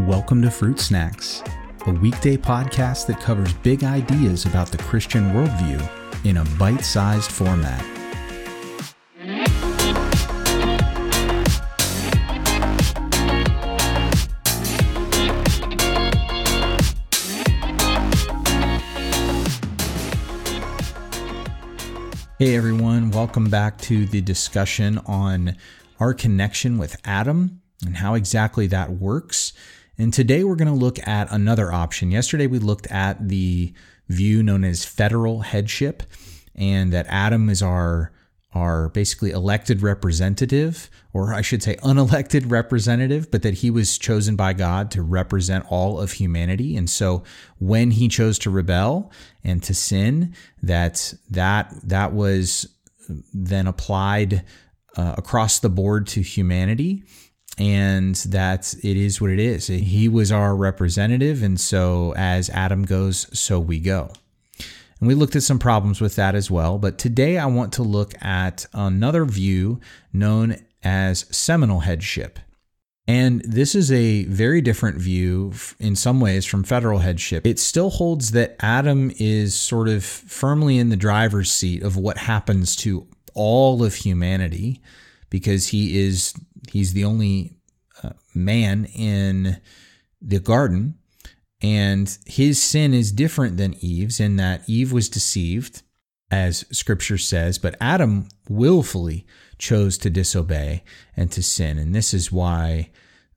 Welcome to Fruit Snacks, a weekday podcast that covers big ideas about the Christian worldview in a bite sized format. Hey everyone, welcome back to the discussion on our connection with Adam and how exactly that works. And today we're going to look at another option. Yesterday we looked at the view known as federal headship and that Adam is our our basically elected representative or I should say unelected representative but that he was chosen by God to represent all of humanity and so when he chose to rebel and to sin that that that was then applied uh, across the board to humanity and that it is what it is. He was our representative, and so as Adam goes, so we go. And we looked at some problems with that as well. But today I want to look at another view known as seminal headship. And this is a very different view in some ways from federal headship. It still holds that Adam is sort of firmly in the driver's seat of what happens to all of humanity because he is he's the only man in the garden and his sin is different than Eve's in that Eve was deceived as scripture says but Adam willfully chose to disobey and to sin. And this is why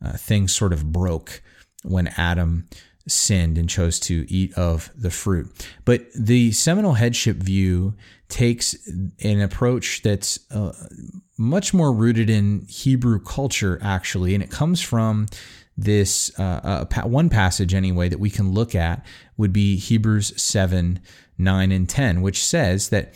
uh, things sort of broke when Adam sinned and chose to eat of the fruit. But the seminal headship view takes an approach that's uh, much more rooted in Hebrew culture, actually, and it comes from this uh, uh, one passage anyway that we can look at would be Hebrews 7 9 and 10, which says that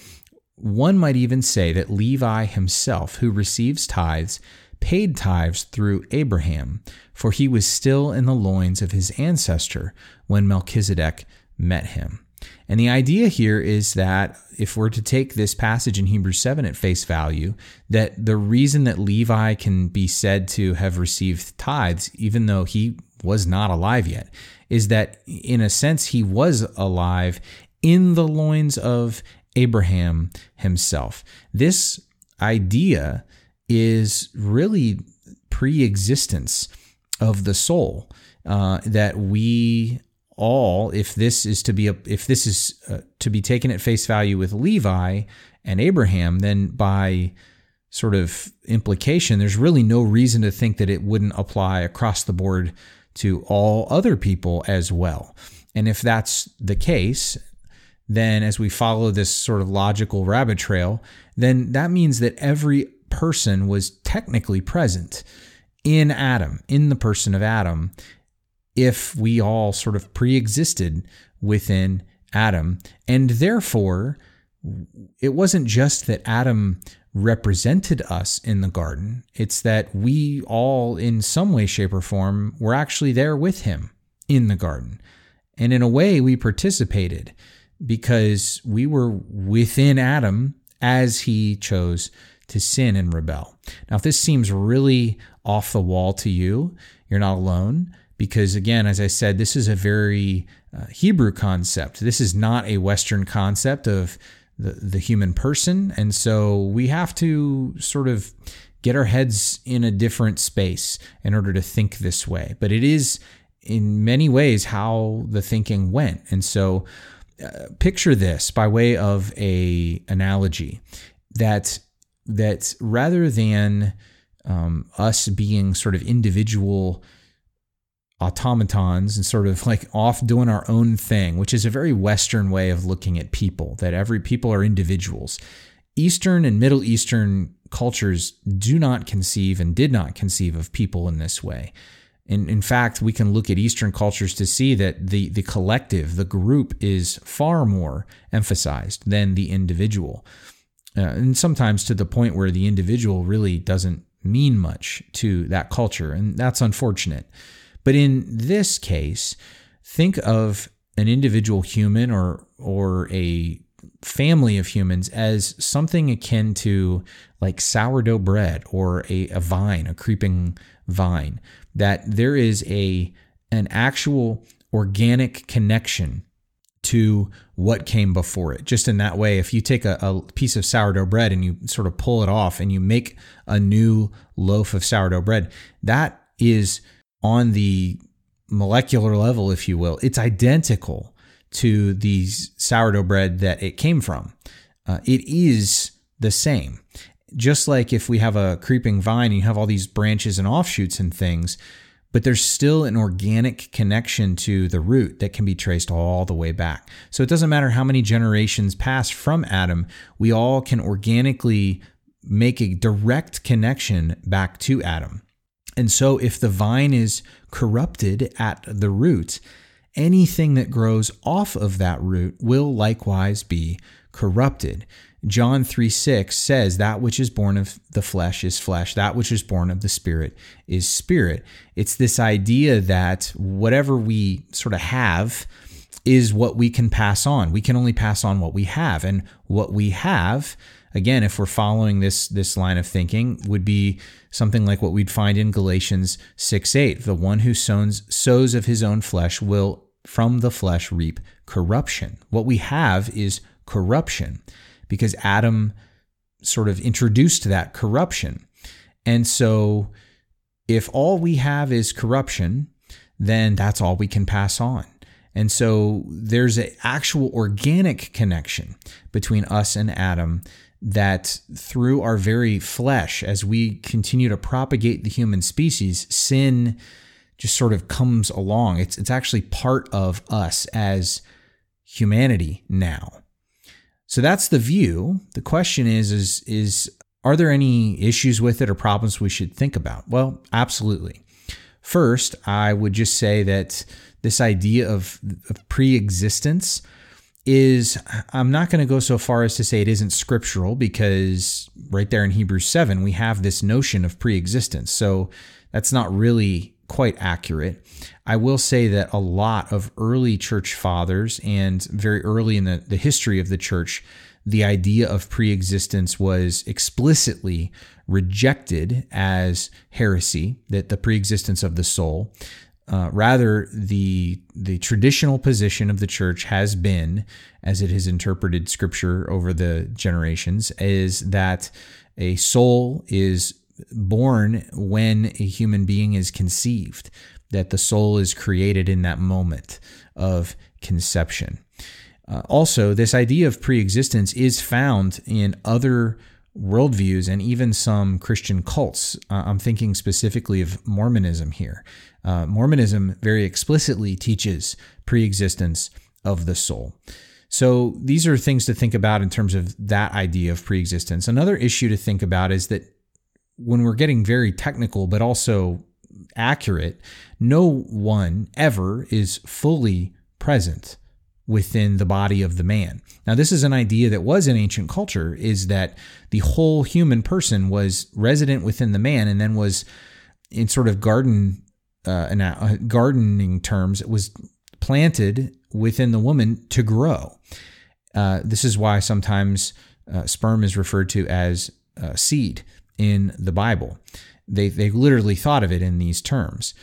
one might even say that Levi himself, who receives tithes, paid tithes through Abraham, for he was still in the loins of his ancestor when Melchizedek met him. And the idea here is that if we're to take this passage in Hebrews 7 at face value, that the reason that Levi can be said to have received tithes, even though he was not alive yet, is that in a sense he was alive in the loins of Abraham himself. This idea is really pre existence of the soul. Uh, that we all, if this is to be a, if this is uh, to be taken at face value with Levi and Abraham, then by sort of implication, there's really no reason to think that it wouldn't apply across the board to all other people as well. And if that's the case, then as we follow this sort of logical rabbit trail, then that means that every person was technically present in Adam, in the person of Adam, if we all sort of pre existed within Adam. And therefore, it wasn't just that Adam represented us in the garden, it's that we all, in some way, shape, or form, were actually there with him in the garden. And in a way, we participated because we were within Adam as he chose to sin and rebel. Now, if this seems really off the wall to you, you're not alone because, again, as I said, this is a very uh, Hebrew concept. This is not a Western concept of the, the human person. And so we have to sort of get our heads in a different space in order to think this way. But it is in many ways how the thinking went. And so uh, picture this by way of a analogy that that rather than um, us being sort of individual automatons and sort of like off doing our own thing, which is a very Western way of looking at people, that every people are individuals. Eastern and Middle Eastern cultures do not conceive and did not conceive of people in this way. In, in fact, we can look at Eastern cultures to see that the, the collective, the group, is far more emphasized than the individual uh, and sometimes to the point where the individual really doesn't mean much to that culture, and that's unfortunate. But in this case, think of an individual human or or a family of humans as something akin to like sourdough bread or a, a vine, a creeping vine. That there is a an actual organic connection to what came before it. Just in that way, if you take a, a, piece of sourdough bread and you sort of pull it off and you make a new loaf of sourdough bread, that is on the molecular level, if you will, it's identical to the sourdough bread that it came from. Uh, it is the same. Just like if we have a creeping vine, and you have all these branches and offshoots and things, but there's still an organic connection to the root that can be traced all the way back. So it doesn't matter how many generations pass from Adam, we all can organically make a direct connection back to Adam. And so if the vine is corrupted at the root, anything that grows off of that root will likewise be corrupted. John 3 6 says, That which is born of the flesh is flesh, that which is born of the spirit is spirit. It's this idea that whatever we sort of have is what we can pass on. We can only pass on what we have. And what we have, again, if we're following this, this line of thinking, would be something like what we'd find in Galatians 6 8. The one who sows, sows of his own flesh will from the flesh reap corruption. What we have is corruption because Adam sort of introduced that corruption. And so if all we have is corruption, then that's all we can pass on. And so there's an actual organic connection between us and Adam that through our very flesh, as we continue to propagate the human species, sin just sort of comes along. It's, it's actually part of us as humanity now. So that's the view. The question is is is are there any issues with it or problems we should think about? Well, absolutely. First, I would just say that this idea of, of pre-existence is I'm not going to go so far as to say it isn't scriptural because right there in Hebrews 7 we have this notion of pre-existence. So that's not really quite accurate. I will say that a lot of early church fathers and very early in the, the history of the church, the idea of preexistence was explicitly rejected as heresy, that the preexistence of the soul. Uh, rather, the the traditional position of the church has been, as it has interpreted Scripture over the generations, is that a soul is born when a human being is conceived that the soul is created in that moment of conception. Uh, also, this idea of preexistence is found in other worldviews and even some Christian cults. Uh, I'm thinking specifically of Mormonism here. Uh, Mormonism very explicitly teaches preexistence of the soul. So these are things to think about in terms of that idea of preexistence. Another issue to think about is that when we're getting very technical, but also accurate, no one ever is fully present within the body of the man. Now, this is an idea that was in ancient culture is that the whole human person was resident within the man and then was in sort of garden uh, uh gardening terms, it was planted within the woman to grow. Uh, this is why sometimes uh, sperm is referred to as uh, seed in the Bible. They, they literally thought of it in these terms.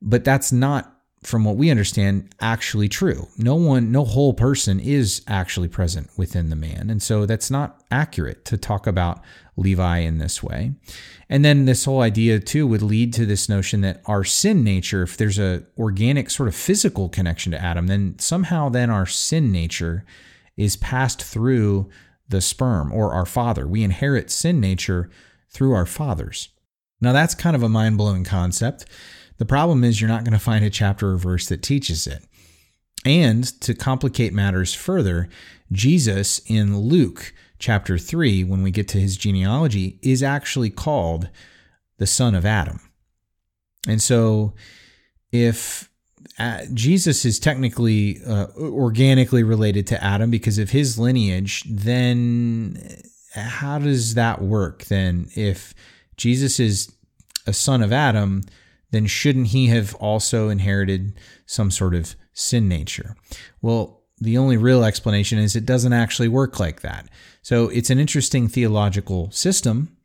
But that's not, from what we understand, actually true. No one, no whole person is actually present within the man. And so that's not accurate to talk about Levi in this way. And then this whole idea too would lead to this notion that our sin nature, if there's a organic sort of physical connection to Adam, then somehow then our sin nature is passed through the sperm or our father. We inherit sin nature through our fathers. Now, that's kind of a mind blowing concept. The problem is, you're not going to find a chapter or verse that teaches it. And to complicate matters further, Jesus in Luke chapter 3, when we get to his genealogy, is actually called the son of Adam. And so, if uh, Jesus is technically uh, organically related to Adam because of his lineage, then how does that work then? If Jesus is a son of Adam, then shouldn't he have also inherited some sort of sin nature? Well, the only real explanation is it doesn't actually work like that. So it's an interesting theological system,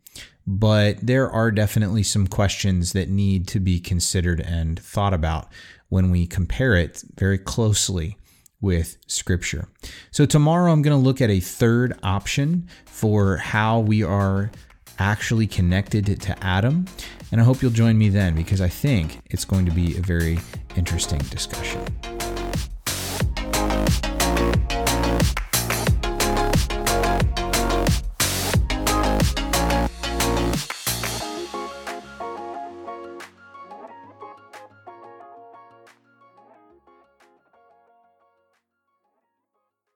but there are definitely some questions that need to be considered and thought about when we compare it very closely with Scripture. So, tomorrow I'm going to look at a third option for how we are actually connected to Adam. And I hope you'll join me then because I think it's going to be a very interesting discussion.